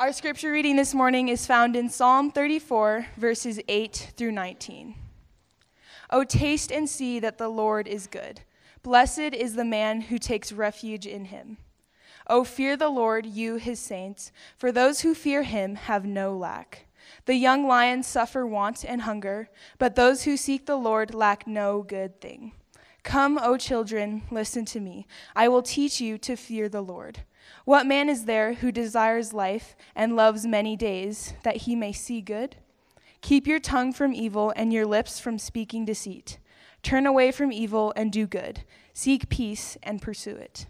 Our scripture reading this morning is found in Psalm 34, verses 8 through 19. Oh, taste and see that the Lord is good. Blessed is the man who takes refuge in him. Oh, fear the Lord, you his saints, for those who fear him have no lack. The young lions suffer want and hunger, but those who seek the Lord lack no good thing. Come, O children, listen to me. I will teach you to fear the Lord. What man is there who desires life and loves many days, that he may see good? Keep your tongue from evil and your lips from speaking deceit. Turn away from evil and do good. Seek peace and pursue it.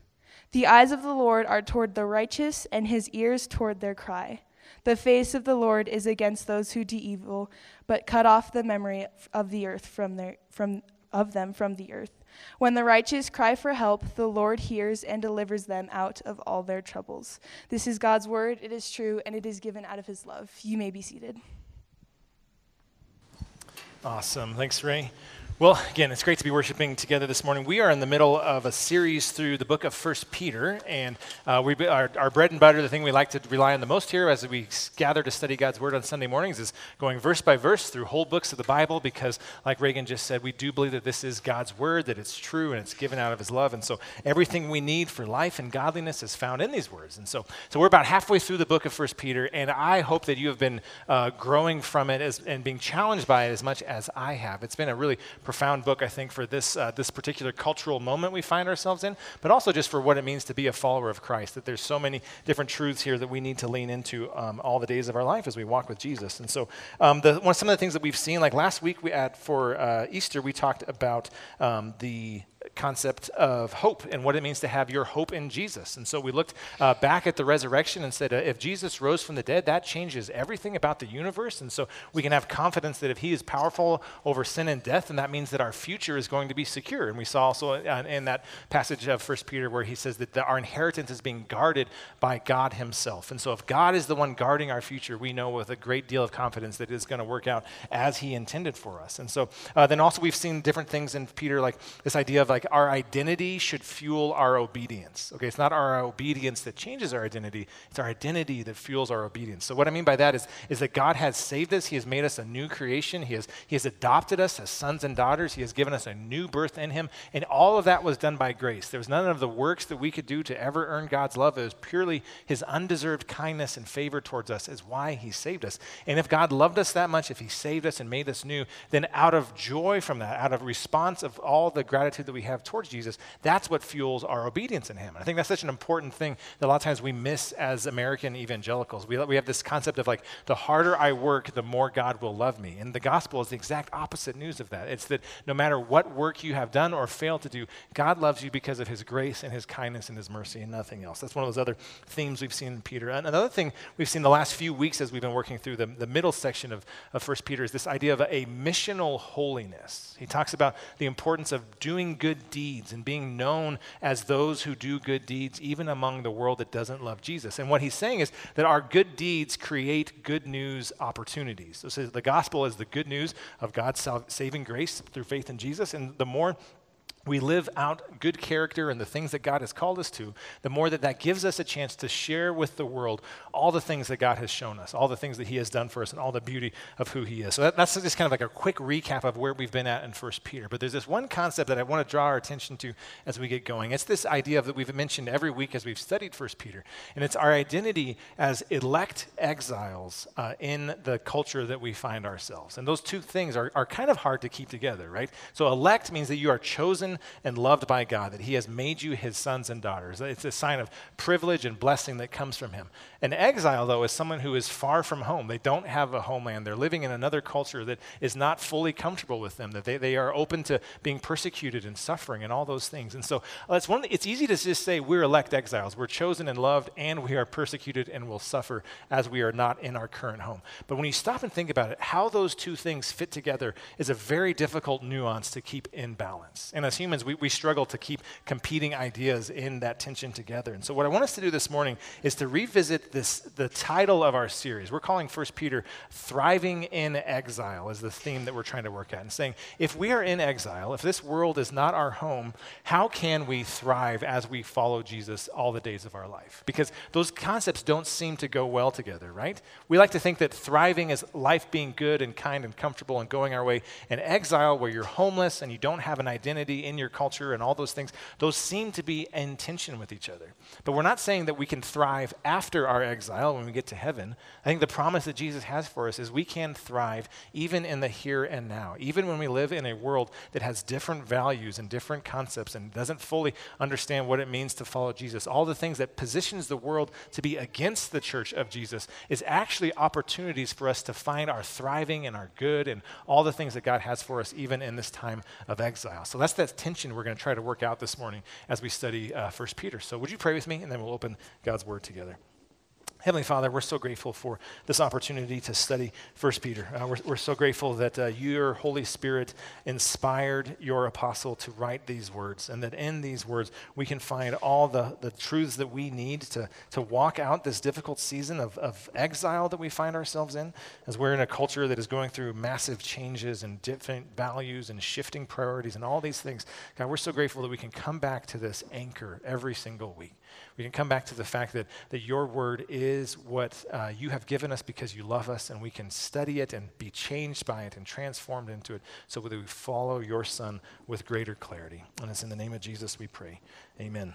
The eyes of the Lord are toward the righteous, and his ears toward their cry. The face of the Lord is against those who do evil, but cut off the memory of the earth from their, from, of them from the earth. When the righteous cry for help, the Lord hears and delivers them out of all their troubles. This is God's word. It is true, and it is given out of his love. You may be seated. Awesome. Thanks, Ray. Well, again, it's great to be worshiping together this morning. We are in the middle of a series through the book of First Peter, and uh, we our, our bread and butter, the thing we like to rely on the most here as we gather to study God's Word on Sunday mornings, is going verse by verse through whole books of the Bible, because, like Reagan just said, we do believe that this is God's Word, that it's true, and it's given out of His love, and so everything we need for life and godliness is found in these words. And so, so we're about halfway through the book of First Peter, and I hope that you have been uh, growing from it as, and being challenged by it as much as I have. It's been a really profound book, I think, for this, uh, this particular cultural moment we find ourselves in, but also just for what it means to be a follower of Christ. That there's so many different truths here that we need to lean into um, all the days of our life as we walk with Jesus. And so, um, the, one, some of the things that we've seen, like last week we at, for uh, Easter, we talked about um, the concept of hope and what it means to have your hope in Jesus. And so we looked uh, back at the resurrection and said, uh, if Jesus rose from the dead, that changes everything about the universe. And so we can have confidence that if he is powerful over sin and death, then that means that our future is going to be secure. And we saw also uh, in that passage of First Peter where he says that the, our inheritance is being guarded by God himself. And so if God is the one guarding our future, we know with a great deal of confidence that it is going to work out as he intended for us. And so uh, then also we've seen different things in Peter, like this idea of like our identity should fuel our obedience. Okay, it's not our obedience that changes our identity, it's our identity that fuels our obedience. So, what I mean by that is, is that God has saved us, He has made us a new creation, He has, he has adopted us as sons and daughters, He has given us a new birth in Him, and all of that was done by grace. There was none of the works that we could do to ever earn God's love. It was purely His undeserved kindness and favor towards us, is why He saved us. And if God loved us that much, if He saved us and made us new, then out of joy from that, out of response of all the gratitude that we have towards Jesus, that's what fuels our obedience in Him. And I think that's such an important thing that a lot of times we miss as American evangelicals. We, we have this concept of like, the harder I work, the more God will love me. And the gospel is the exact opposite news of that. It's that no matter what work you have done or failed to do, God loves you because of His grace and His kindness and His mercy and nothing else. That's one of those other themes we've seen in Peter. And another thing we've seen the last few weeks as we've been working through the, the middle section of, of 1 Peter is this idea of a missional holiness. He talks about the importance of doing good deeds and and being known as those who do good deeds, even among the world that doesn't love Jesus. And what he's saying is that our good deeds create good news opportunities. So the gospel is the good news of God's saving grace through faith in Jesus. And the more we live out good character and the things that God has called us to, the more that that gives us a chance to share with the world all the things that God has shown us, all the things that He has done for us, and all the beauty of who He is. So that, that's just kind of like a quick recap of where we've been at in First Peter. But there's this one concept that I want to draw our attention to as we get going. It's this idea of that we've mentioned every week as we've studied First Peter, and it's our identity as elect exiles uh, in the culture that we find ourselves. And those two things are, are kind of hard to keep together, right? So elect means that you are chosen and loved by God, that He has made you His sons and daughters. It's a sign of privilege and blessing that comes from Him. An exile, though, is someone who is far from home. They don't have a homeland. They're living in another culture that is not fully comfortable with them, that they, they are open to being persecuted and suffering and all those things. And so it's, one, it's easy to just say we're elect exiles. We're chosen and loved, and we are persecuted and will suffer as we are not in our current home. But when you stop and think about it, how those two things fit together is a very difficult nuance to keep in balance. And as humans, we, we struggle to keep competing ideas in that tension together. And so, what I want us to do this morning is to revisit this, the title of our series. We're calling First Peter Thriving in Exile, is the theme that we're trying to work at. And saying, if we are in exile, if this world is not our home, how can we thrive as we follow Jesus all the days of our life? Because those concepts don't seem to go well together, right? We like to think that thriving is life being good and kind and comfortable and going our way, and exile, where you're homeless and you don't have an identity in your culture and all those things, those seem to be in tension with each other. But we're not saying that we can thrive after our exile when we get to heaven. I think the promise that Jesus has for us is we can thrive even in the here and now, even when we live in a world that has different values and different concepts and doesn't fully understand what it means to follow Jesus. All the things that positions the world to be against the church of Jesus is actually opportunities for us to find our thriving and our good and all the things that God has for us, even in this time of exile. So that's that tension we're going to try to work out this morning as we study uh, 1 Peter. So would you pray with me, and then we'll open God's Word together. Heavenly Father, we're so grateful for this opportunity to study 1 Peter. Uh, we're, we're, so grateful that uh, your Holy Spirit inspired your apostle to write these words, and that in these words we can find all the, the truths that we need to, to walk out this difficult season of, of exile that we find ourselves in, as we're in a culture that is going through massive changes and different values and shifting priorities and all these things. God, we're so grateful that we can come back to this anchor every single week. We can come back to the fact that, that your word is what uh, you have given us because you love us, and we can study it and be changed by it and transformed into it so that we follow your Son with greater clarity. And it's in the name of Jesus we pray. Amen.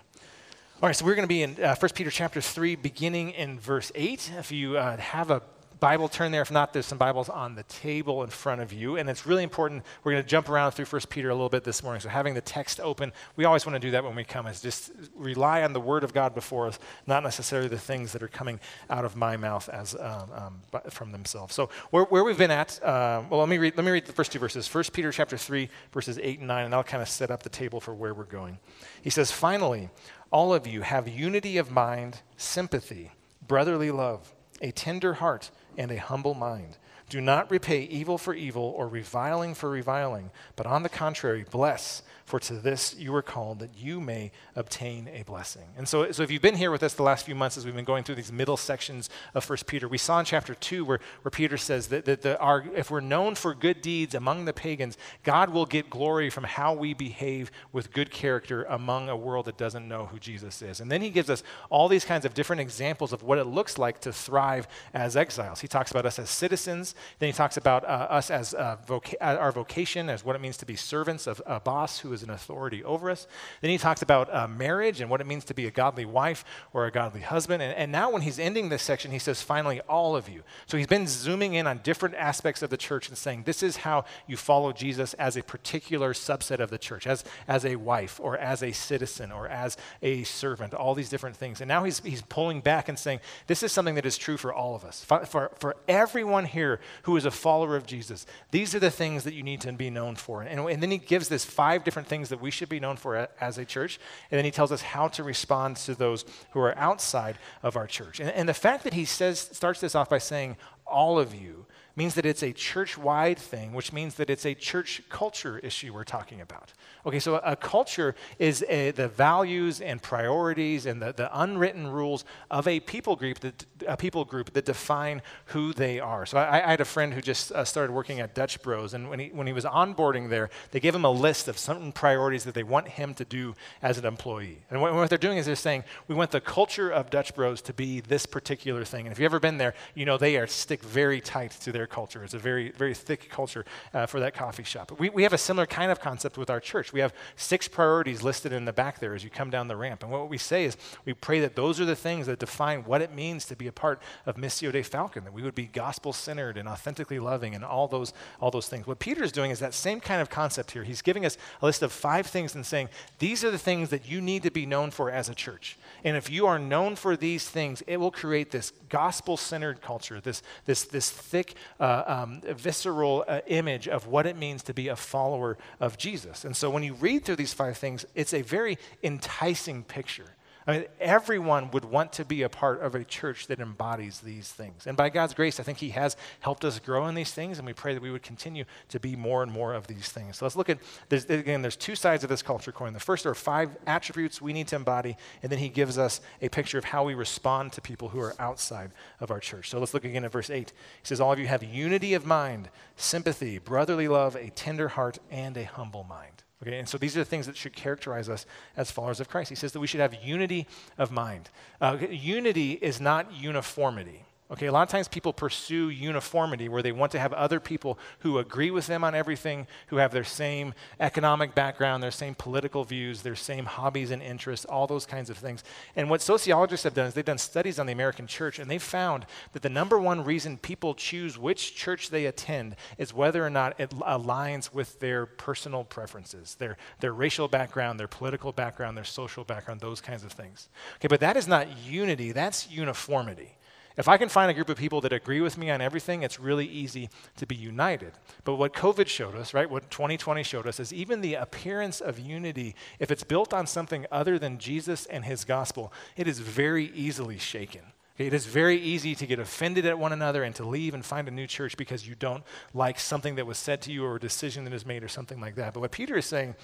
All right, so we're going to be in uh, 1 Peter chapter 3, beginning in verse 8. If you uh, have a Bible, turn there. If not, there's some Bibles on the table in front of you. And it's really important. We're going to jump around through 1 Peter a little bit this morning. So having the text open, we always want to do that when we come, is just rely on the Word of God before us, not necessarily the things that are coming out of my mouth as um, um, from themselves. So where, where we've been at, uh, well, let me, read, let me read the first two verses. 1 Peter chapter 3, verses 8 and 9, and I'll kind of set up the table for where we're going. He says, Finally, all of you have unity of mind, sympathy, brotherly love, a tender heart, and a humble mind. Do not repay evil for evil or reviling for reviling, but on the contrary, bless, for to this you were called that you may obtain a blessing. And so, so if you've been here with us the last few months as we've been going through these middle sections of 1 Peter, we saw in chapter 2 where, where Peter says that, that the, our, if we're known for good deeds among the pagans, God will get glory from how we behave with good character among a world that doesn't know who Jesus is. And then he gives us all these kinds of different examples of what it looks like to thrive as exiles. He talks about us as citizens, then he talks about uh, us as uh, voca- our vocation, as what it means to be servants of a boss who is an authority over us. Then he talks about uh, marriage and what it means to be a godly wife or a godly husband. And, and now, when he's ending this section, he says, finally, all of you. So he's been zooming in on different aspects of the church and saying, this is how you follow Jesus as a particular subset of the church, as, as a wife or as a citizen or as a servant, all these different things. And now he's, he's pulling back and saying, this is something that is true for all of us. For, for, for everyone here who is a follower of Jesus, these are the things that you need to be known for. And, and then he gives this five different things that we should be known for as a church. And then he tells us how to respond to those who are outside of our church. And, and the fact that he says, starts this off by saying, all of you, means that it's a church wide thing, which means that it's a church culture issue we're talking about. Okay, so a culture is a, the values and priorities and the, the unwritten rules of a people group that a people group that define who they are. So I, I had a friend who just uh, started working at Dutch Bros, and when he when he was onboarding there, they gave him a list of certain priorities that they want him to do as an employee. And what, what they're doing is they're saying we want the culture of Dutch Bros to be this particular thing. And if you've ever been there, you know they are stick very tight to their culture. It's a very very thick culture uh, for that coffee shop. We we have a similar kind of concept with our church. We have six priorities listed in the back there as you come down the ramp. And what we say is we pray that those are the things that define what it means to be a part of Missio Dei Falcon, that we would be gospel centered and authentically loving and all those, all those things. What Peter's doing is that same kind of concept here. He's giving us a list of five things and saying, these are the things that you need to be known for as a church. And if you are known for these things, it will create this gospel centered culture, this, this, this thick, uh, um, visceral uh, image of what it means to be a follower of Jesus. And so when you read through these five things, it's a very enticing picture I mean, everyone would want to be a part of a church that embodies these things. And by God's grace, I think He has helped us grow in these things, and we pray that we would continue to be more and more of these things. So let's look at, there's, again, there's two sides of this culture coin. The first are five attributes we need to embody, and then He gives us a picture of how we respond to people who are outside of our church. So let's look again at verse 8. He says, All of you have unity of mind, sympathy, brotherly love, a tender heart, and a humble mind. Okay, and so these are the things that should characterize us as followers of Christ. He says that we should have unity of mind. Uh, unity is not uniformity. Okay, a lot of times people pursue uniformity where they want to have other people who agree with them on everything, who have their same economic background, their same political views, their same hobbies and interests, all those kinds of things. And what sociologists have done is they've done studies on the American church and they've found that the number one reason people choose which church they attend is whether or not it aligns with their personal preferences, their, their racial background, their political background, their social background, those kinds of things. Okay, but that is not unity, that's uniformity. If I can find a group of people that agree with me on everything, it's really easy to be united. But what COVID showed us, right, what 2020 showed us, is even the appearance of unity, if it's built on something other than Jesus and his gospel, it is very easily shaken. It is very easy to get offended at one another and to leave and find a new church because you don't like something that was said to you or a decision that is made or something like that. But what Peter is saying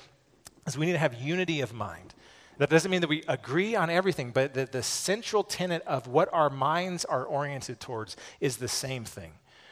is we need to have unity of mind. That doesn't mean that we agree on everything, but that the central tenet of what our minds are oriented towards is the same thing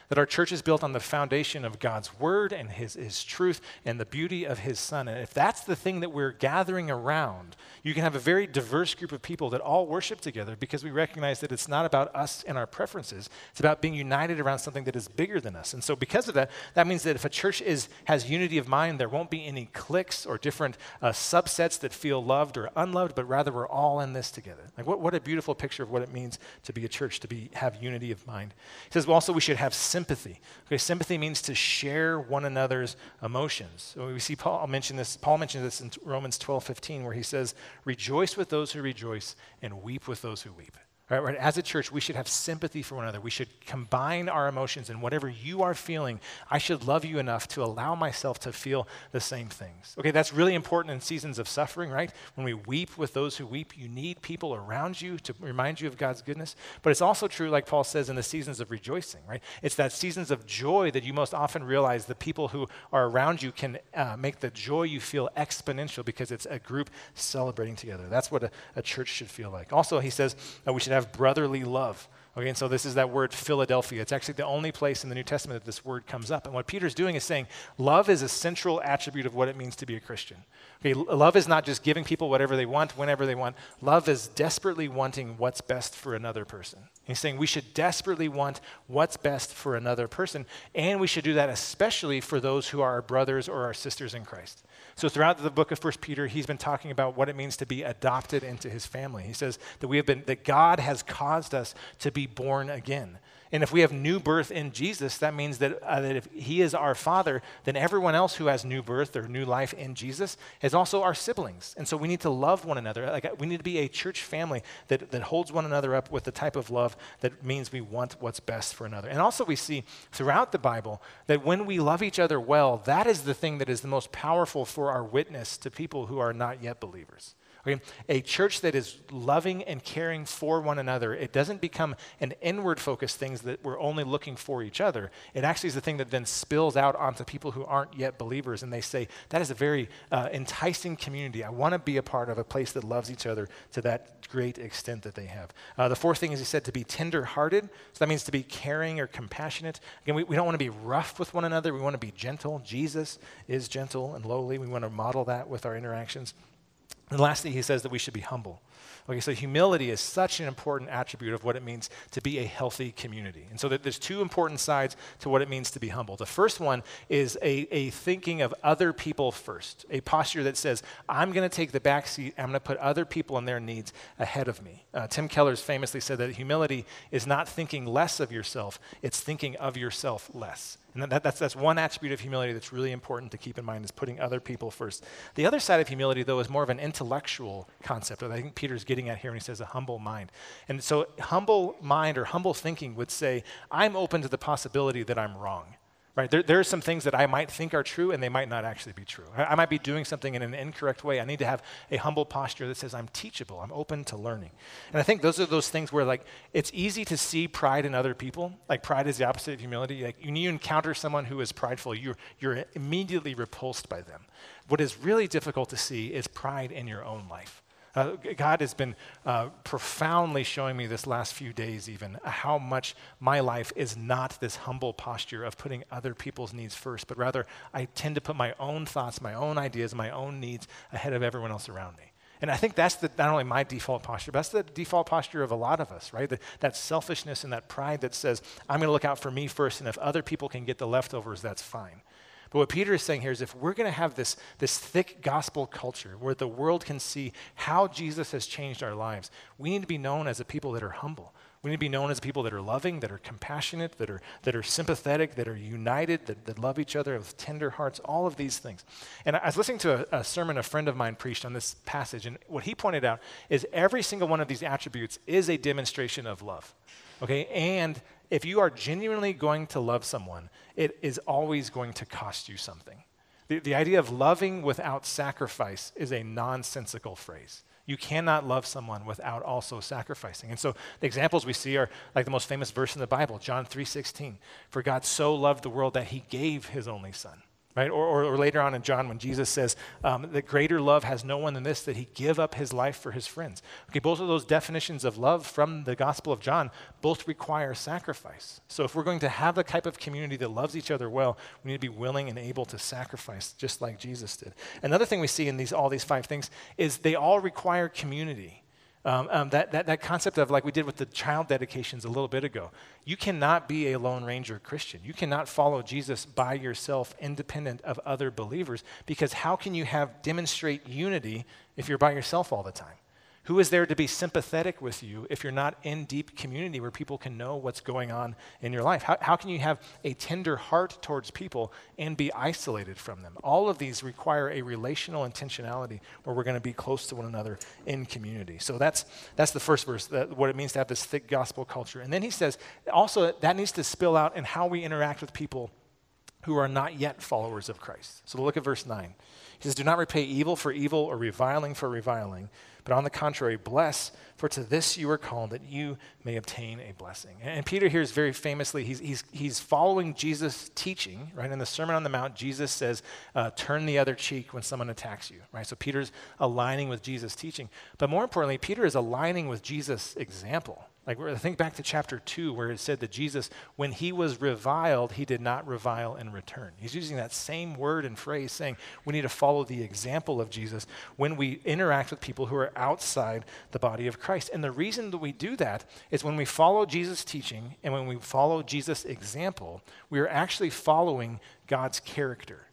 that our church is built on the foundation of God's word and his, his truth and the beauty of his son. And if that's the thing that we're gathering around, you can have a very diverse group of people that all worship together because we recognize that it's not about us and our preferences. It's about being united around something that is bigger than us. And so because of that, that means that if a church is, has unity of mind, there won't be any cliques or different uh, subsets that feel loved or unloved, but rather we're all in this together. Like what, what a beautiful picture of what it means to be a church, to be, have unity of mind. He says, well, also we should have sympathy. Okay, sympathy means to share one another's emotions. So we see Paul mention this. Paul mentioned this in Romans 12, 15, where he says, "Rejoice with those who rejoice, and weep with those who weep." Right, right, As a church, we should have sympathy for one another. We should combine our emotions, and whatever you are feeling, I should love you enough to allow myself to feel the same things. Okay, that's really important in seasons of suffering, right? When we weep with those who weep, you need people around you to remind you of God's goodness. But it's also true, like Paul says, in the seasons of rejoicing, right? It's that seasons of joy that you most often realize the people who are around you can uh, make the joy you feel exponential because it's a group celebrating together. That's what a, a church should feel like. Also, he says uh, we should have have brotherly love. Okay, and so this is that word Philadelphia. It's actually the only place in the New Testament that this word comes up. And what Peter's doing is saying love is a central attribute of what it means to be a Christian. Okay, love is not just giving people whatever they want, whenever they want. Love is desperately wanting what's best for another person. He's saying we should desperately want what's best for another person, and we should do that especially for those who are our brothers or our sisters in Christ. So throughout the book of First Peter, he's been talking about what it means to be adopted into his family. He says that we have been that God has caused us to be born again. And if we have new birth in Jesus, that means that, uh, that if He is our Father, then everyone else who has new birth or new life in Jesus is also our siblings. And so we need to love one another. Like we need to be a church family that, that holds one another up with the type of love that means we want what's best for another. And also, we see throughout the Bible that when we love each other well, that is the thing that is the most powerful for our witness to people who are not yet believers. Okay? A church that is loving and caring for one another, it doesn't become an inward focused thing that we're only looking for each other. It actually is the thing that then spills out onto people who aren't yet believers, and they say, that is a very uh, enticing community. I want to be a part of a place that loves each other to that great extent that they have. Uh, the fourth thing is he said to be tender hearted. So that means to be caring or compassionate. Again, we, we don't want to be rough with one another. We want to be gentle. Jesus is gentle and lowly. We want to model that with our interactions. And lastly, he says that we should be humble. Okay, so humility is such an important attribute of what it means to be a healthy community. And so there's two important sides to what it means to be humble. The first one is a, a thinking of other people first, a posture that says, I'm going to take the back seat, I'm going to put other people and their needs ahead of me. Uh, Tim Keller's famously said that humility is not thinking less of yourself, it's thinking of yourself less. And that, that's, that's one attribute of humility that's really important to keep in mind is putting other people first. The other side of humility, though, is more of an intellectual concept that I think Peter's getting at here when he says a humble mind. And so, humble mind or humble thinking would say, I'm open to the possibility that I'm wrong. Right? There, there are some things that I might think are true and they might not actually be true. I, I, might be doing something in an incorrect way. I need to have a humble posture that says, I'm teachable, I'm open to learning. And I think those are those things where, like, it's easy to see pride in other people. Like, pride is the opposite of humility. Like, when you encounter someone who is prideful, you're, you're immediately repulsed by them. What is really difficult to see is pride in your own life. Uh, God has been uh, profoundly showing me this last few days, even, how much my life is not this humble posture of putting other people's needs first, but rather I tend to put my own thoughts, my own ideas, my own needs ahead of everyone else around me. And I think that's the, not only my default posture, but that's the default posture of a lot of us, right? The, that selfishness and that pride that says, I'm going to look out for me first, and if other people can get the leftovers, that's fine. But what Peter is saying here is if we're going to have this, this thick gospel culture where the world can see how Jesus has changed our lives, we need to be known as a people that are humble. We need to be known as people that are loving, that are compassionate, that are, that are sympathetic, that are united, that, that love each other with tender hearts, all of these things. And I was listening to a, a sermon a friend of mine preached on this passage, and what he pointed out is every single one of these attributes is a demonstration of love. Okay? And if you are genuinely going to love someone, it is always going to cost you something. The, the idea of loving without sacrifice is a nonsensical phrase. You cannot love someone without also sacrificing. And so the examples we see are like the most famous verse in the Bible, John 3:16. For God so loved the world that he gave his only son. Right? Or, or, or, later on in John, when Jesus says um, that greater love has no one than this, that he give up his life for his friends. Okay, both of those definitions of love from the Gospel of John both require sacrifice. So if we're going to have the type of community that loves each other well, we need to be willing and able to sacrifice just like Jesus did. Another thing we see in these, all these five things is they all require community. Um, um, that, that, that concept of, like we did with the child dedications a little bit ago, you cannot be a Lone Ranger Christian. You cannot follow Jesus by yourself, independent of other believers, because how can you have demonstrate unity if you're by yourself all the time? Who is there to be sympathetic with you if you're not in deep community where people can know what's going on in your life? How, how can you have a tender heart towards people and be isolated from them? All of these require a relational intentionality where we're going to be close to one another in community. So that's, that's the first verse, that, what it means to have this thick gospel culture. And then he says also that needs to spill out in how we interact with people who are not yet followers of Christ. So look at verse 9. He says, Do not repay evil for evil or reviling for reviling but on the contrary, bless, for to this you are called, that you may obtain a blessing. And Peter here is very famously, he's, he's, he's following Jesus' teaching, right? In the Sermon on the Mount, Jesus says, uh, turn the other cheek when someone attacks you, right? So Peter's aligning with Jesus' teaching. But more importantly, Peter is aligning with Jesus' example. Like, think back to chapter 2, where it said that Jesus, when he was reviled, he did not revile in return. He's using that same word and phrase, saying we need to follow the example of Jesus when we interact with people who are outside the body of Christ. And the reason that we do that is when we follow Jesus' teaching and when we follow Jesus' example, we are actually following God's character.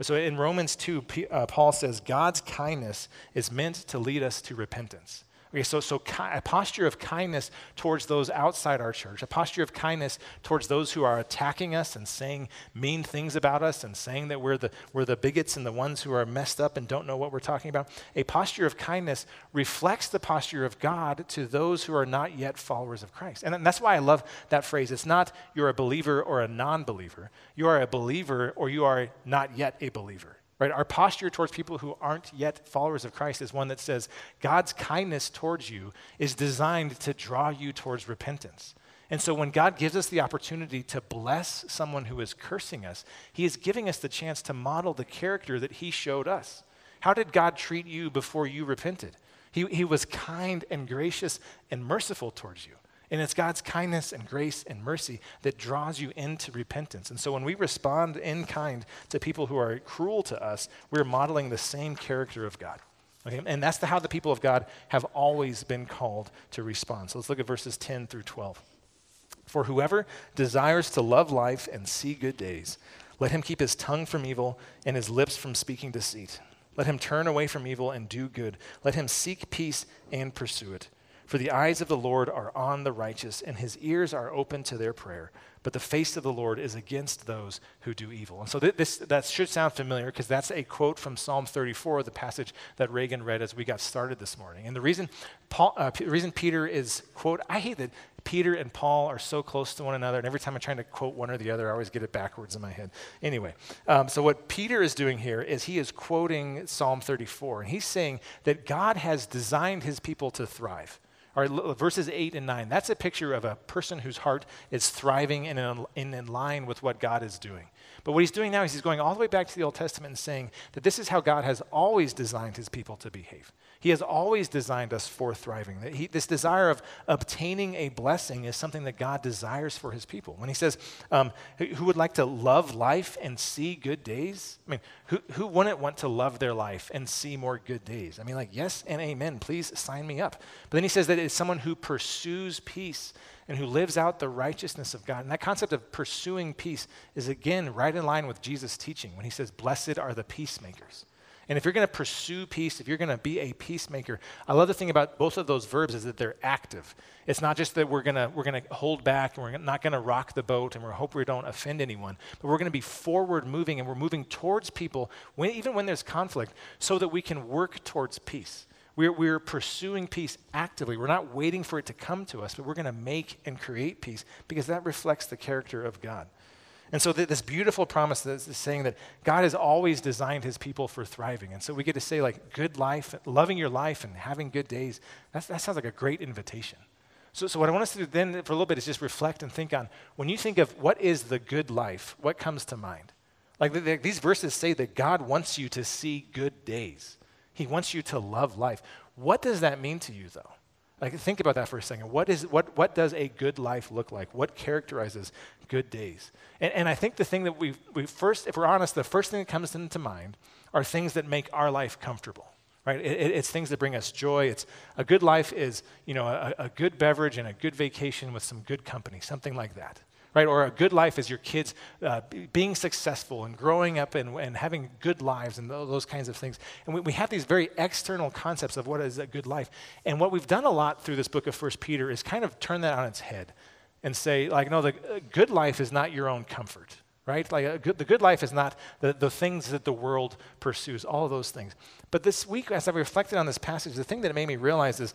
So in Romans 2, uh, Paul says, God's kindness is meant to lead us to repentance. Okay, so, so a posture of kindness towards those outside our church, a posture of kindness towards those who are attacking us and saying mean things about us and saying that we're the, we're the bigots and the ones who are messed up and don't know what we're talking about. A posture of kindness reflects the posture of God to those who are not yet followers of Christ. And that's why I love that phrase. It's not you're a believer or a non believer, you are a believer or you are not yet a believer. Right? Our posture towards people who aren't yet followers of Christ is one that says God's kindness towards you is designed to draw you towards repentance. And so when God gives us the opportunity to bless someone who is cursing us, he is giving us the chance to model the character that he showed us. How did God treat you before you repented? He, he was kind and gracious and merciful towards you. And it's God's kindness and grace and mercy that draws you into repentance. And so when we respond in kind to people who are cruel to us, we're modeling the same character of God. Okay? And that's the, how the people of God have always been called to respond. So let's look at verses 10 through 12. For whoever desires to love life and see good days, let him keep his tongue from evil and his lips from speaking deceit. Let him turn away from evil and do good. Let him seek peace and pursue it. For the eyes of the Lord are on the righteous, and his ears are open to their prayer. But the face of the Lord is against those who do evil. And so th- this, that should sound familiar because that's a quote from Psalm 34, the passage that Reagan read as we got started this morning. And the reason, Paul, uh, P- reason Peter is, quote, I hate that Peter and Paul are so close to one another, and every time I'm trying to quote one or the other, I always get it backwards in my head. Anyway, um, so what Peter is doing here is he is quoting Psalm 34, and he's saying that God has designed his people to thrive. All right, verses 8 and 9, that's a picture of a person whose heart is thriving and in, in line with what God is doing. But what he's doing now is he's going all the way back to the Old Testament and saying that this is how God has always designed his people to behave. He has always designed us for thriving. He, this desire of obtaining a blessing is something that God desires for his people. When he says, um, who would like to love life and see good days? I mean, who, who wouldn't want to love their life and see more good days? I mean, like, yes and amen. Please sign me up. But then he says that it's someone who pursues peace and who lives out the righteousness of God. And that concept of pursuing peace is, again, right in line with Jesus' teaching when he says, Blessed are the peacemakers. And if you're going to pursue peace, if you're going to be a peacemaker, I love the thing about both of those verbs is that they're active. It's not just that we're going to we're going to hold back and we're not going to rock the boat and we hope we don't offend anyone, but we're going to be forward moving and we're moving towards people when, even when there's conflict so that we can work towards peace. We're, we're pursuing peace actively. We're not waiting for it to come to us, but we're going to make and create peace because that reflects the character of God. And so, th- this beautiful promise is saying that God has always designed his people for thriving. And so, we get to say, like, good life, loving your life, and having good days. That's, that sounds like a great invitation. So, so, what I want us to do then for a little bit is just reflect and think on when you think of what is the good life, what comes to mind? Like, the, the, these verses say that God wants you to see good days, He wants you to love life. What does that mean to you, though? Like, think about that for a second. What, is, what, what does a good life look like? What characterizes good days? And, and I think the thing that we, we first, if we're honest, the first thing that comes into mind are things that make our life comfortable. Right? It, it, it's things that bring us joy. It's a good life is, you know, a, a good beverage and a good vacation with some good company, something like that right? Or a good life is your kids uh, being successful and growing up and, and having good lives and those, kinds of things. And we, we, have these very external concepts of what is a good life. And what we've done a lot through this book of First Peter is kind of turn that on its head and say, like, no, the uh, good life is not your own comfort. Right? Like good, the good life is not the, the things that the world pursues, all those things. But this week, as I reflected on this passage, the thing that it made me realize is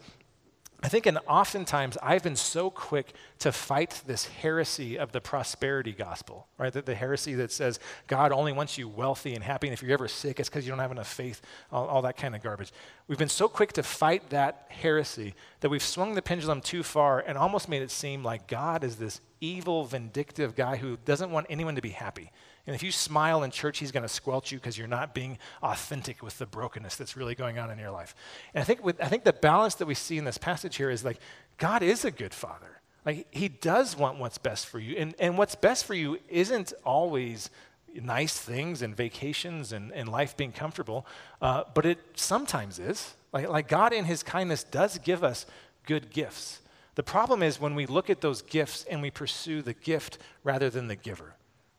I think, and oftentimes, I've been so quick to fight this heresy of the prosperity gospel, right? The, the heresy that says God only wants you wealthy and happy, and if you're ever sick, it's because you don't have enough faith, all, all, that kind of garbage. We've been so quick to fight that heresy that we've swung the pendulum too far and almost made it seem like God is this evil, vindictive guy who doesn't want anyone to be happy. And if you smile in church, he's going to squelch you because you're not being authentic with the brokenness that's really going on in your life. And I think, with, I think the balance that we see in this passage here is like, God is a good father. Like, he does want what's best for you. And, and what's best for you isn't always nice things and vacations and, and life being comfortable, uh, but it sometimes is. Like, like, God, in his kindness, does give us good gifts. The problem is when we look at those gifts and we pursue the gift rather than the giver.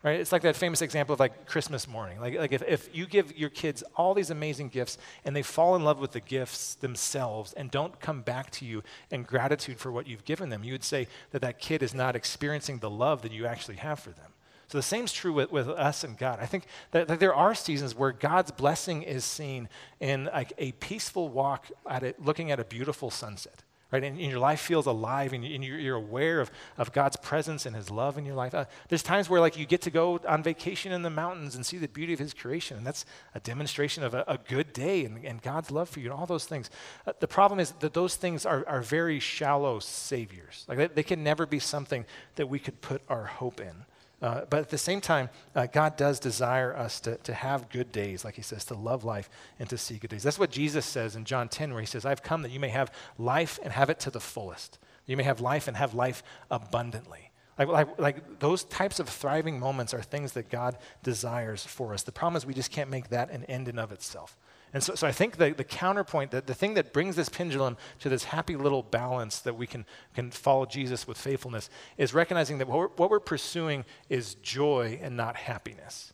Right? It's like that famous example of like Christmas morning. Like, like if, if you give your kids all these amazing gifts and they fall in love with the gifts themselves and don't come back to you in gratitude for what you've given them, you would say that that kid is not experiencing the love that you actually have for them. So the same is true with, with us and God. I think that, that, there are seasons where God's blessing is seen in like a peaceful walk at it, looking at a beautiful sunset right? And, and, your life feels alive and, you, are you're aware of, of God's presence and His love in your life. Uh, there's times where, like, you get to go on vacation in the mountains and see the beauty of His creation, and that's a demonstration of a, a good day and, and, God's love for you and all those things. Uh, the problem is that those things are, are very shallow saviors. Like, they, they can never be something that we could put our hope in. Uh, but at the same time, uh, God does desire us to, to have good days, like he says, to love life and to see good days. That's what Jesus says in John 10, where he says, I've come that you may have life and have it to the fullest. You may have life and have life abundantly. Like, like, like those types of thriving moments are things that God desires for us. The problem is we just can't make that an end in of itself. And so, so I think the, the counterpoint, the, the thing that brings this pendulum to this happy little balance that we can, can follow Jesus with faithfulness is recognizing that what we're, what we're pursuing is joy and not happiness.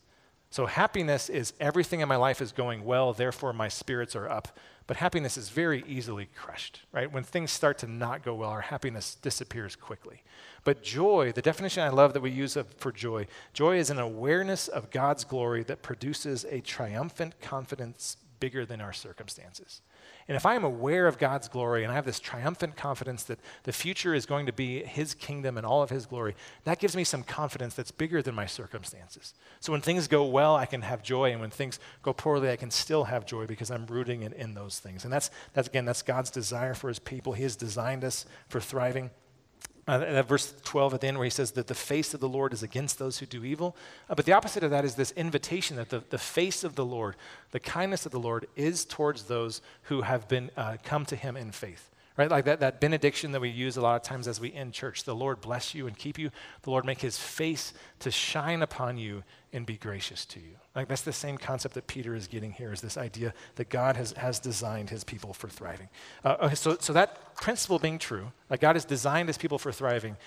So happiness is everything in my life is going well, therefore my spirits are up. But happiness is very easily crushed, right? When things start to not go well, our happiness disappears quickly. But joy, the definition I love that we use of, for joy, joy is an awareness of God's glory that produces a triumphant confidence bigger than our circumstances. And if I am aware of God's glory and I have this triumphant confidence that the future is going to be His kingdom and all of His glory, that gives me some confidence that's bigger than my circumstances. So when things go well, I can have joy. And when things go poorly, I can still have joy because I'm rooting in, in those things. And that's, that's, again, that's God's desire for His people. He has designed us for thriving. Uh, that verse 12 at the end where he says that the face of the Lord is against those who do evil. Uh, but the opposite of that is this invitation that the, the face of the Lord, the kindness of the Lord, is towards those who have been uh, come to him in faith right? Like that, that benediction that we use a lot of times as we end church. The Lord bless you and keep you. The Lord make his face to shine upon you and be gracious to you. Like that's the same concept that Peter is getting here is this idea that God has, has designed his people for thriving. Uh, okay, so, so that principle being true, like God has designed his people for thriving,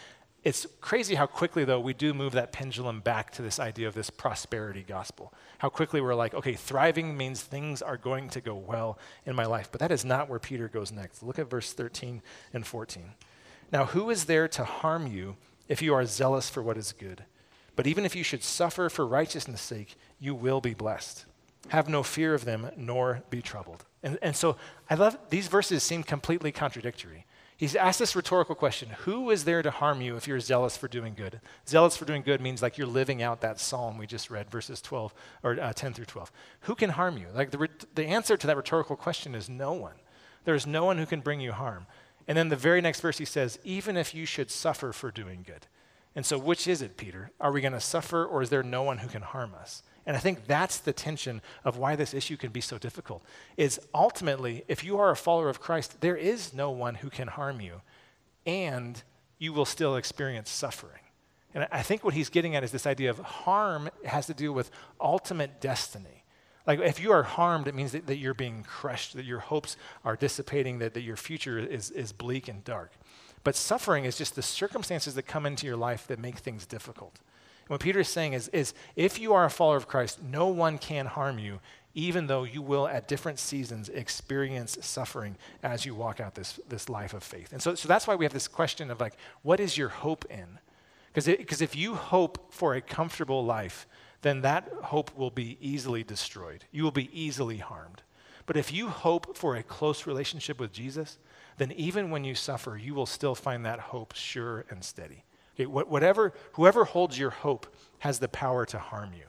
it's crazy how quickly, though, we do move that pendulum back to this idea of this prosperity gospel. How quickly we're like, okay, thriving means things are going to go well in my life. But that is not where Peter goes next. Look at verse 13 and 14. Now, who is there to harm you if you are zealous for what is good? But even if you should suffer for righteousness' sake, you will be blessed. Have no fear of them, nor be troubled. And, and so I love these verses seem completely contradictory. He's asked this rhetorical question Who is there to harm you if you're zealous for doing good? Zealous for doing good means like you're living out that psalm we just read, verses 12 or uh, 10 through 12. Who can harm you? Like the, the answer to that rhetorical question is no one. There's no one who can bring you harm. And then the very next verse he says, Even if you should suffer for doing good. And so, which is it, Peter? Are we going to suffer or is there no one who can harm us? And I think that's the tension of why this issue can be so difficult. Is ultimately, if you are a follower of Christ, there is no one who can harm you, and you will still experience suffering. And I think what he's getting at is this idea of harm has to do with ultimate destiny. Like if you are harmed, it means that, that you're being crushed, that your hopes are dissipating, that, that your future is, is bleak and dark. But suffering is just the circumstances that come into your life that make things difficult. What Peter is saying is, is if you are a follower of Christ, no one can harm you, even though you will at different seasons experience suffering as you walk out this, this life of faith. And so, so that's why we have this question of like, what is your hope in? Because if you hope for a comfortable life, then that hope will be easily destroyed. You will be easily harmed. But if you hope for a close relationship with Jesus, then even when you suffer, you will still find that hope sure and steady. Whatever, whoever holds your hope has the power to harm you.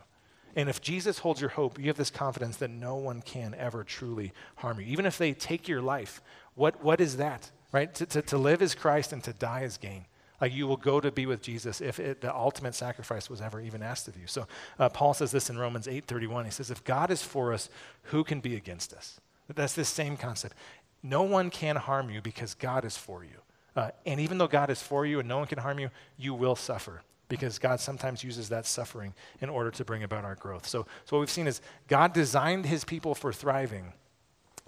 And if Jesus holds your hope, you have this confidence that no one can ever truly harm you. Even if they take your life, what, what is that? Right? To, to, to live is Christ and to die is gain. Like you will go to be with Jesus if it, the ultimate sacrifice was ever even asked of you. So uh, Paul says this in Romans 8:31. He says, "If God is for us, who can be against us?" That's this same concept. No one can harm you because God is for you. Uh, and even though God is for you and no one can harm you, you will suffer because God sometimes uses that suffering in order to bring about our growth. So, so what we've seen is God designed his people for thriving,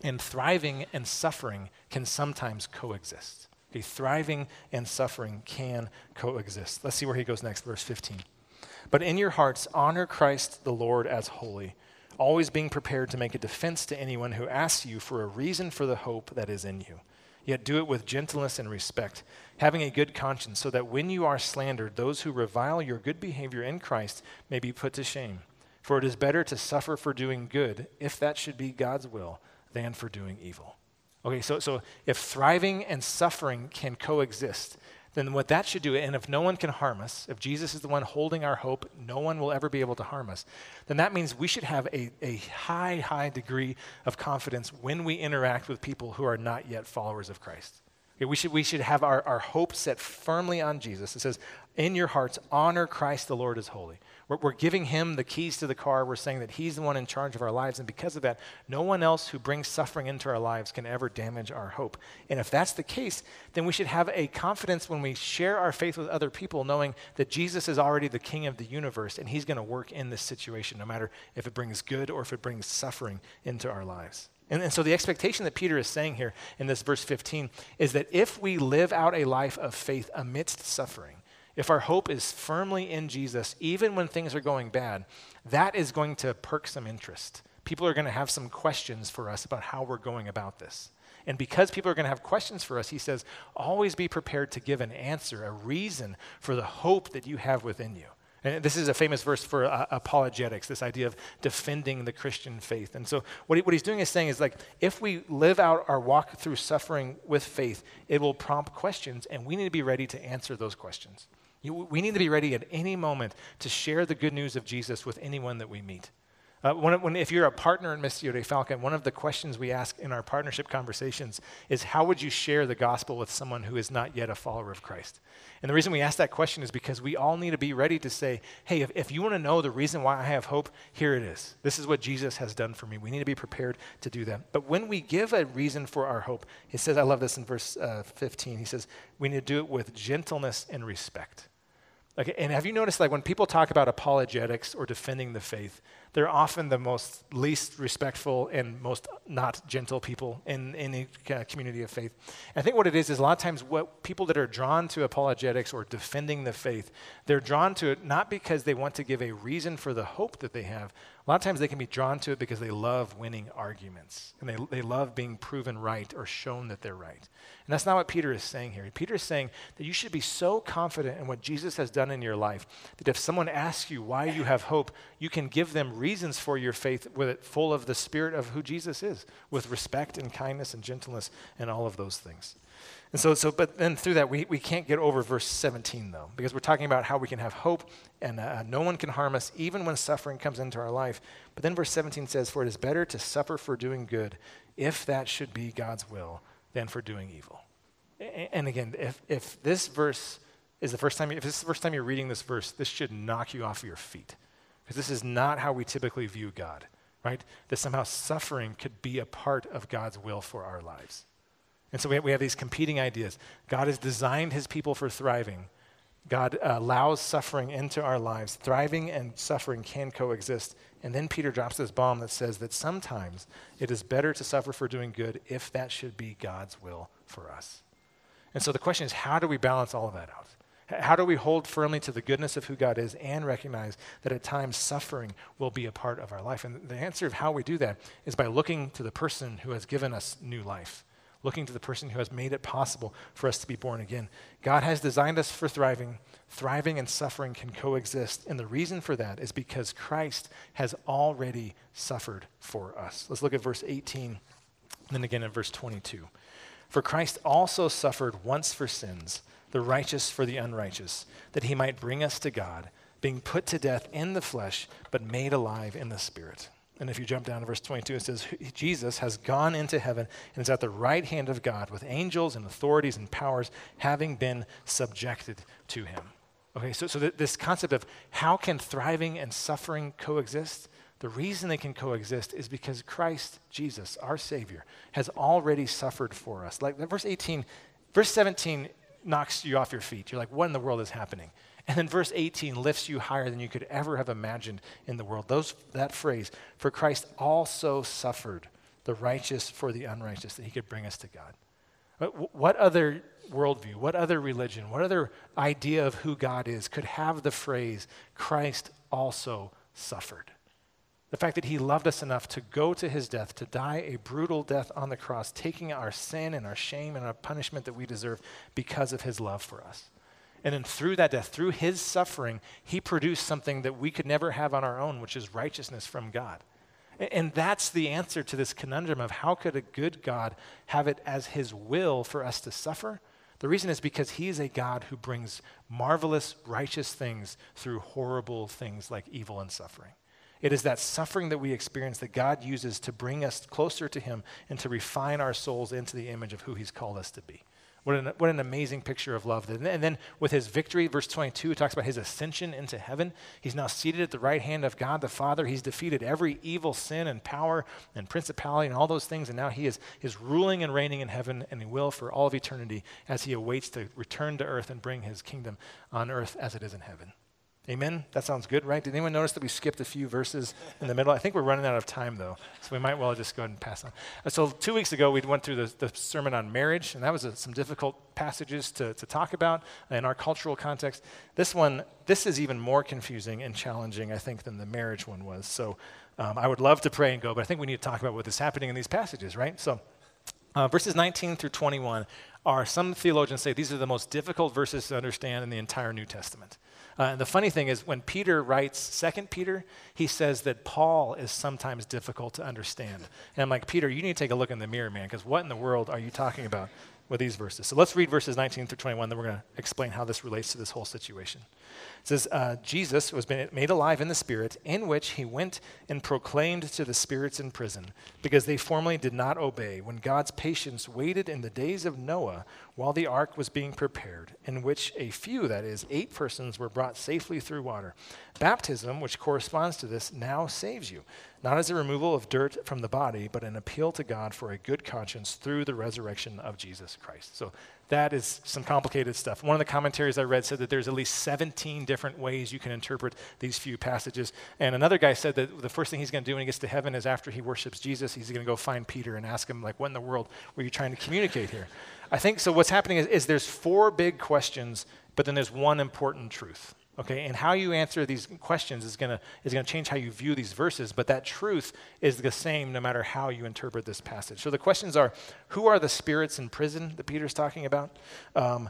and thriving and suffering can sometimes coexist. Okay, thriving and suffering can coexist. Let's see where he goes next, verse 15. But in your hearts, honor Christ the Lord as holy, always being prepared to make a defense to anyone who asks you for a reason for the hope that is in you Yet do it with gentleness and respect, having a good conscience, so that when you are slandered, those who revile your good behavior in Christ may be put to shame. For it is better to suffer for doing good, if that should be God's will, than for doing evil. Okay, so, so if thriving and suffering can coexist, then what that should do, and if no one can harm us, if Jesus is the one holding our hope, no one will ever be able to harm us, then that means we should have a, a high, high degree of confidence when we interact with people who are not yet followers of Christ. We, should, we should have our, our hope set firmly on Jesus. It says, In your hearts, honor Christ the Lord as holy. We're, we're giving him the keys to the car. We're saying that he's the one in charge of our lives. And because of that, no one else who brings suffering into our lives can ever damage our hope. And if that's the case, then we should have a confidence when we share our faith with other people, knowing that Jesus is already the king of the universe and he's going to work in this situation, no matter if it brings good or if it brings suffering into our lives. And, and, so the expectation that Peter is saying here in this verse 15 is that if we live out a life of faith amidst suffering, if our hope is firmly in Jesus, even when things are going bad, that is going to perk some interest. People are going to have some questions for us about how we're going about this. And because people are going to have questions for us, he says, always be prepared to give an answer, a reason for the hope that you have within you. And this is a famous verse for uh, apologetics, this idea of defending the Christian faith. And so, what, he, what he's doing is saying is like, if we live out our walk through suffering with faith, it will prompt questions, and we need to be ready to answer those questions. You, we need to be ready at any moment to share the good news of Jesus with anyone that we meet. Uh, when, when, if you're a partner in Missio Dei Falcon, one of the questions we ask in our partnership conversations is how would you share the gospel with someone who is not yet a follower of Christ? And the reason we ask that question is because we all need to be ready to say, hey, if, if you want to know the reason why I have hope, here it is. This is what Jesus has done for me. We need to be prepared to do that. But when we give a reason for our hope, he says, I love this in verse uh, 15. He says, we need to do it with gentleness and respect. Okay, and have you noticed, like, when people talk about apologetics or defending the faith, they're often the most least respectful and most not gentle people in any uh, community of faith. I think what it is is a lot of times what people that are drawn to apologetics or defending the faith, they're drawn to it not because they want to give a reason for the hope that they have, a lot of times they can be drawn to it because they love winning arguments and they, they love being proven right or shown that they're right. And that's not what Peter is saying here. Peter is saying that you should be so confident in what Jesus has done in your life that if someone asks you why you have hope, you can give them reasons for your faith with it full of the spirit of who Jesus is, with respect and kindness and gentleness and all of those things. And so, so, but then through that, we, we can't get over verse 17, though, because we're talking about how we can have hope and uh, no one can harm us even when suffering comes into our life. But then verse 17 says, For it is better to suffer for doing good, if that should be God's will, than for doing evil. And again, if, if this verse is the first time, if this is the first time you're reading this verse, this should knock you off your feet. Because this is not how we typically view God, right? That somehow suffering could be a part of God's will for our lives. And so we have, we have these competing ideas. God has designed his people for thriving. God uh, allows suffering into our lives. Thriving and suffering can coexist. And then Peter drops this bomb that says that sometimes it is better to suffer for doing good if that should be God's will for us. And so the question is how do we balance all of that out? How do we hold firmly to the goodness of who God is and recognize that at times suffering will be a part of our life? And the answer of how we do that is by looking to the person who has given us new life looking to the person who has made it possible for us to be born again. God has designed us for thriving. Thriving and suffering can coexist. And the reason for that is because Christ has already suffered for us. Let's look at verse 18 and then again in verse 22. For Christ also suffered once for sins, the righteous for the unrighteous, that he might bring us to God, being put to death in the flesh, but made alive in the spirit and if you jump down to verse 22, it says, Jesus has gone into heaven and is at the right hand of God with angels and authorities and powers having been subjected to him. Okay, so, so th- this concept of how can thriving and suffering coexist? The reason they can coexist is because Christ, Jesus, our Savior, has already suffered for us. Like verse 18, verse 17 knocks you off your feet. You're like, what in the world is happening? And then verse 18 lifts you higher than you could ever have imagined in the world. Those, that phrase, for Christ also suffered the righteous for the unrighteous, that he could bring us to God. Uh, what, what other worldview, what other religion, what other idea of who God is could have the phrase, Christ also suffered? The fact that he loved us enough to go to his death, to die a brutal death on the cross, taking our sin and our shame and our punishment that we deserve because of his love for us. And then through that death, through his suffering, he produced something that we could never have on our own, which is righteousness from God. And that's the answer to this conundrum of how could a good God have it as his will for us to suffer? The reason is because he is a God who brings marvelous, righteous things through horrible things like evil and suffering. It is that suffering that we experience that God uses to bring us closer to him and to refine our souls into the image of who he's called us to be. What an, what an amazing picture of love. And then with his victory, verse 22, it talks about his ascension into heaven. He's now seated at the right hand of God the Father. He's defeated every evil sin and power and principality and all those things. And now he is, is ruling and reigning in heaven, and he will for all of eternity as he awaits to return to earth and bring his kingdom on earth as it is in heaven. Amen? That sounds good, right? Did anyone notice that we skipped a few verses in the middle? I think we're running out of time, though, so we might well just go ahead and pass on. Uh, so, two weeks ago, we went through the, the sermon on marriage, and that was a, some difficult passages to, to talk about in our cultural context. This one, this is even more confusing and challenging, I think, than the marriage one was. So, um, I would love to pray and go, but I think we need to talk about what is happening in these passages, right? So, uh, verses 19 through 21 are some theologians say these are the most difficult verses to understand in the entire New Testament. Uh, and the funny thing is, when Peter writes Second Peter, he says that Paul is sometimes difficult to understand. And I'm like, Peter, you need to take a look in the mirror, man, because what in the world are you talking about with these verses? So let's read verses 19 through 21, then we're going to explain how this relates to this whole situation. It says, uh, Jesus was made alive in the Spirit, in which he went and proclaimed to the spirits in prison, because they formerly did not obey, when God's patience waited in the days of Noah while the ark was being prepared, in which a few, that is, eight persons, were brought safely through water. Baptism, which corresponds to this, now saves you, not as a removal of dirt from the body, but an appeal to God for a good conscience through the resurrection of Jesus Christ. So that is some complicated stuff. One of the commentaries I read said that there's at least 17 different ways you can interpret these few passages. And another guy said that the first thing he's going to do when he gets to heaven is after he worships Jesus, he's going to go find Peter and ask him, like, what in the world were you trying to communicate here? I think so. What's happening is, is there's four big questions, but then there's one important truth. Okay, and how you answer these questions is to is to change how you view these verses, but that truth is the same no matter how you interpret this passage. So the questions are: Who are the spirits in prison that Peter's talking about? Um,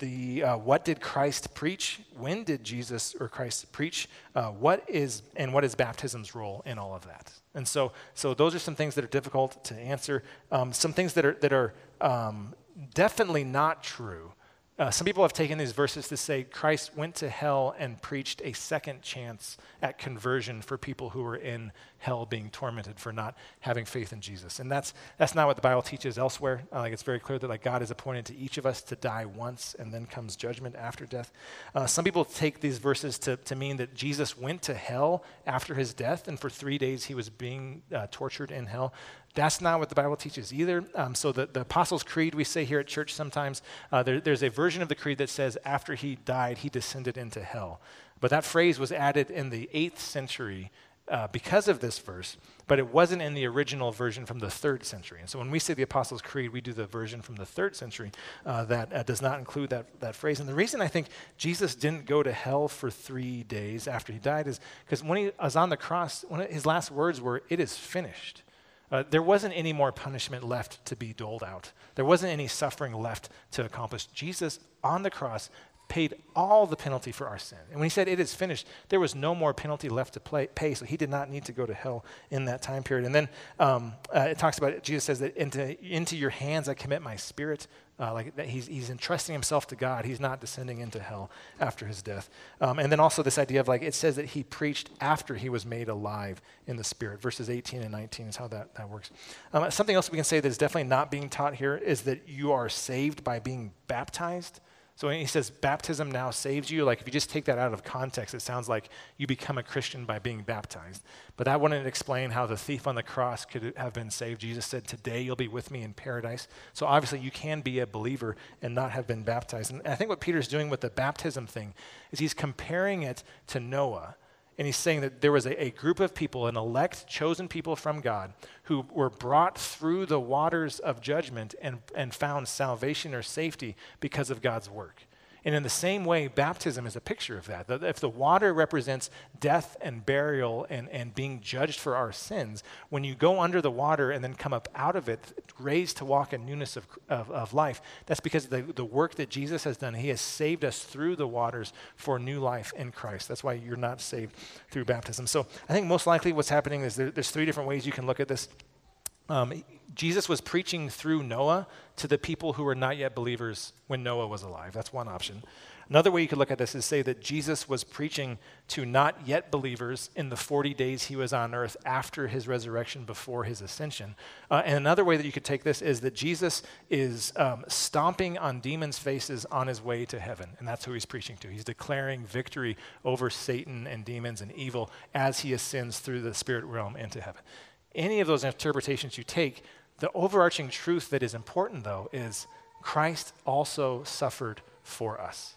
the uh, what did Christ preach? When did Jesus or Christ preach? Uh, what is and what is baptism's role in all of that? And so, so those are some things that are difficult to answer. Um, some things that are that are um, definitely not true. Uh, some people have taken these verses to say Christ went to hell and preached a second chance at conversion for people who were in hell being tormented for not having faith in Jesus. And that's, that's not what the Bible teaches elsewhere. Uh, like it's very clear that like God is appointed to each of us to die once and then comes judgment after death. Uh, some people take these verses to, to mean that Jesus went to hell after his death and for three days he was being uh, tortured in hell. That's not what the Bible teaches either. Um, so, the, the Apostles' Creed we say here at church sometimes, uh, there, there's a version of the creed that says, after he died, he descended into hell. But that phrase was added in the 8th century uh, because of this verse, but it wasn't in the original version from the third century. And so when we say the Apostles' Creed, we do the version from the third century uh, that uh, does not include that, that phrase. And the reason I think Jesus didn't go to hell for three days after he died is because when he was on the cross, his last words were, It is finished. Uh, there wasn't any more punishment left to be doled out. There wasn't any suffering left to accomplish. Jesus on the cross paid all the penalty for our sin. And when he said it is finished, there was no more penalty left to play, pay, so he did not need to go to hell in that time period. And then um, uh, it talks about, it, Jesus says that into, into your hands I commit my spirit. Uh, like that he's, he's entrusting himself to God. He's not descending into hell after his death. Um, and then also this idea of like, it says that he preached after he was made alive in the Spirit. Verses 18 and 19 is how that, that works. Um, something else we can say that is definitely not being taught here is that you are saved by being baptized. So when he says baptism now saves you, like if you just take that out of context, it sounds like you become a Christian by being baptized. But that wouldn't explain how the thief on the cross could have been saved. Jesus said, Today you'll be with me in paradise. So obviously you can be a believer and not have been baptized. And I think what Peter's doing with the baptism thing is he's comparing it to Noah. And he's saying that there was a, a, group of people, an elect, chosen people from God, who were brought through the waters of judgment and, and found salvation or safety because of God's work. And in the same way, baptism is a picture of that. If the water represents death and burial and, and being judged for our sins, when you go under the water and then come up out of it, raised to walk in newness of, of, of life, that's because the, the work that Jesus has done. He has saved us through the waters for new life in Christ. That's why you're not saved through baptism. So I think most likely what's happening is there, there's three different ways you can look at this. Um, Jesus was preaching through Noah to the people who were not yet believers when Noah was alive. That's one option. Another way you could look at this is say that Jesus was preaching to not yet believers in the 40 days he was on earth after his resurrection, before his ascension. Uh, and another way that you could take this is that Jesus is um, stomping on demons' faces on his way to heaven. And that's who he's preaching to. He's declaring victory over Satan and demons and evil as he ascends through the spirit realm into heaven. Any of those interpretations you take, the overarching truth that is important, though, is Christ also suffered for us.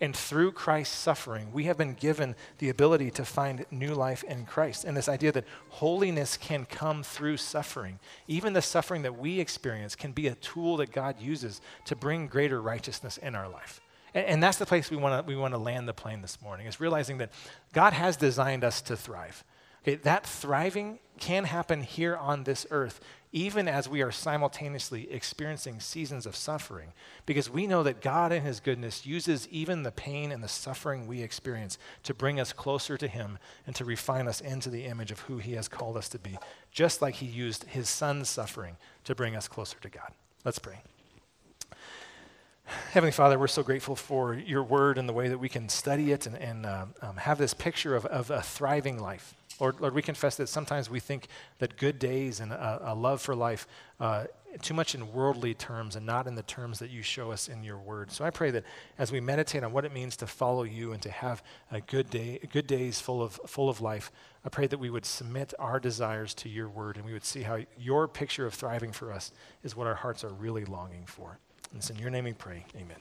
And through Christ's suffering, we have been given the ability to find new life in Christ. And this idea that holiness can come through suffering, even the suffering that we experience, can be a tool that God uses to bring greater righteousness in our life. And, and that's the place we want to we want to land the plane this morning, is realizing that God has designed us to thrive. Okay, that thriving can happen here on this earth, even as we are simultaneously experiencing seasons of suffering, because we know that God, in His goodness, uses even the pain and the suffering we experience to bring us closer to Him and to refine us into the image of who He has called us to be, just like He used His Son's suffering to bring us closer to God. Let's pray. Heavenly Father, we're so grateful for your word and the way that we can study it and, and uh, um, have this picture of, of a thriving life. Lord, Lord, we confess that sometimes we think that good days and a, a love for life uh, too much in worldly terms and not in the terms that you show us in your word. So I pray that as we meditate on what it means to follow you and to have a good day, good days full of full of life, I pray that we would submit our desires to your word and we would see how your picture of thriving for us is what our hearts are really longing for. And it's in your name we pray. Amen.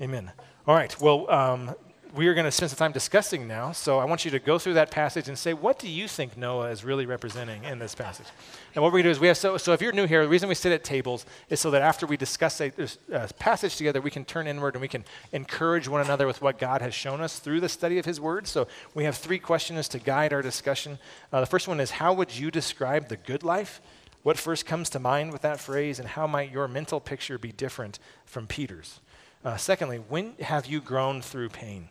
Amen. All right. Well, um, we are going to spend some time discussing now. So I want you to go through that passage and say, what do you think Noah is really representing in this passage? And what we're going to do is we have so, so if you're new here, the reason we sit at tables is so that after we discuss a, a, passage together, we can turn inward and we can encourage one another with what God has shown us through the study of His Word. So we have three questions to guide our discussion. Uh, the first one is, how would you describe the good life? What first comes to mind with that phrase, and how might your mental picture be different from Peter's? Uh, secondly, when have you grown through pain?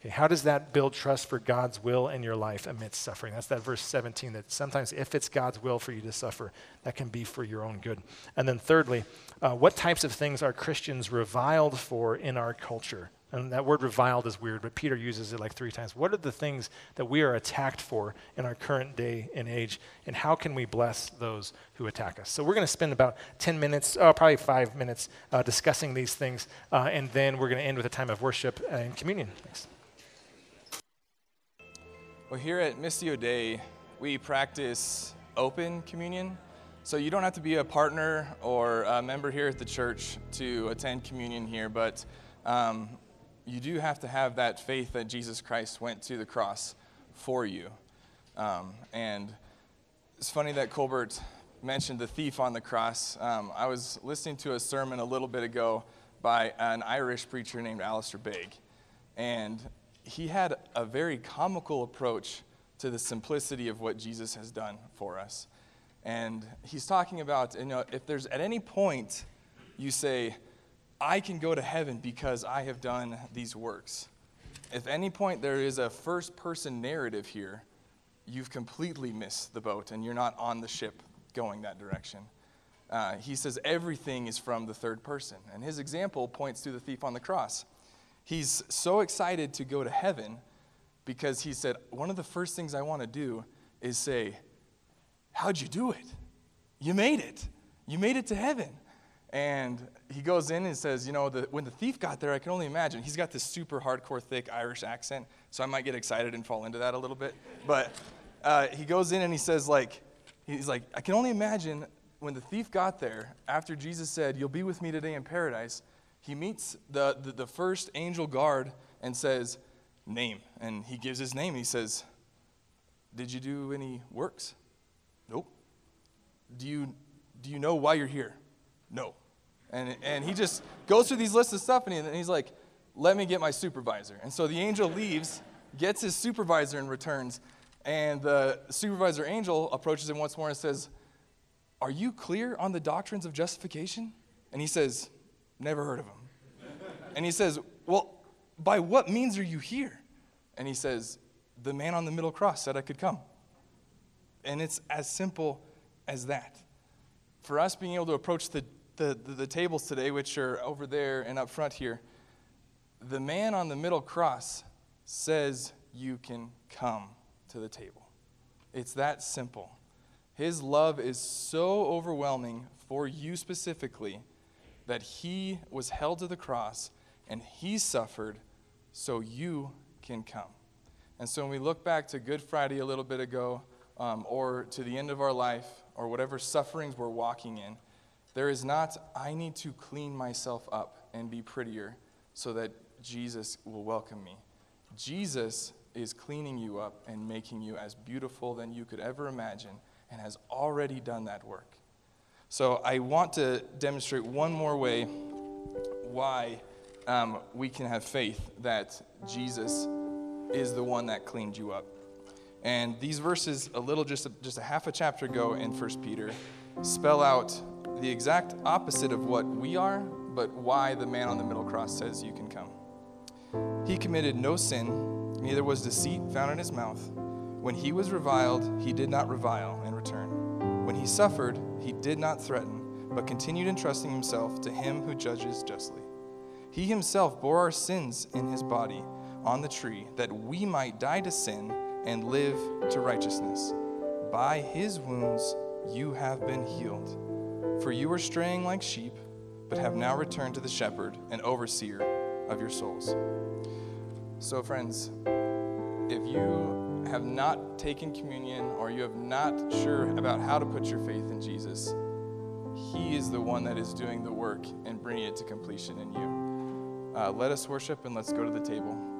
Okay, how does that build trust for God's will in your life amidst suffering? That's that verse 17 that sometimes if it's God's will for you to suffer, that can be for your own good. And then thirdly, uh, what types of things are Christians reviled for in our culture? And that word reviled is weird, but Peter uses it like three times. What are the things that we are attacked for in our current day and age? And how can we bless those who attack us? So we're going to spend about 10 minutes, oh, probably five minutes, uh, discussing these things. Uh, and then we're going to end with a time of worship and communion. Thanks. Well, here at Missio Dei, we practice open communion. So you don't have to be a partner or a member here at the church to attend communion here, but um, you do have to have that faith that Jesus Christ went to the cross for you. Um, and it's funny that Colbert mentioned the thief on the cross. Um, I was listening to a sermon a little bit ago by an Irish preacher named Alistair Begg. And he had a very comical approach to the simplicity of what Jesus has done for us. And he's talking about, you know, if there's at any point you say, I can go to heaven because I have done these works. If any point there is a first person narrative here, you've completely missed the boat and you're not on the ship going that direction. Uh, he says everything is from the third person. And his example points to the thief on the cross. He's so excited to go to heaven because he said, One of the first things I want to do is say, How'd you do it? You made it. You made it to heaven. And he goes in and says, You know, the, when the thief got there, I can only imagine. He's got this super hardcore, thick Irish accent, so I might get excited and fall into that a little bit. But uh, he goes in and he says, like, He's like, I can only imagine when the thief got there, after Jesus said, You'll be with me today in paradise, he meets the, the, the first angel guard and says, Name. And he gives his name. He says, Did you do any works? Nope. Do you, do you know why you're here? No. And, and he just goes through these lists of stuff and, he, and he's like, let me get my supervisor. And so the angel leaves, gets his supervisor and returns. And the supervisor angel approaches him once more and says, Are you clear on the doctrines of justification? And he says, Never heard of them. and he says, Well, by what means are you here? And he says, The man on the middle cross said I could come. And it's as simple as that. For us being able to approach the the, the, the tables today, which are over there and up front here, the man on the middle cross says you can come to the table. It's that simple. His love is so overwhelming for you specifically that he was held to the cross and he suffered so you can come. And so when we look back to Good Friday a little bit ago, um, or to the end of our life, or whatever sufferings we're walking in, there is not, I need to clean myself up and be prettier so that Jesus will welcome me. Jesus is cleaning you up and making you as beautiful than you could ever imagine and has already done that work. So I want to demonstrate one more way why um, we can have faith that Jesus is the one that cleaned you up. And these verses, a little just a, just a half a chapter ago in 1 Peter, spell out the exact opposite of what we are, but why the man on the middle cross says you can come. He committed no sin, neither was deceit found in his mouth. When he was reviled, he did not revile in return. When he suffered, he did not threaten, but continued entrusting himself to him who judges justly. He himself bore our sins in his body on the tree, that we might die to sin and live to righteousness. By his wounds you have been healed. For you were straying like sheep, but have now returned to the shepherd and overseer of your souls. So, friends, if you have not taken communion or you have not sure about how to put your faith in Jesus, He is the one that is doing the work and bringing it to completion in you. Uh, let us worship and let's go to the table.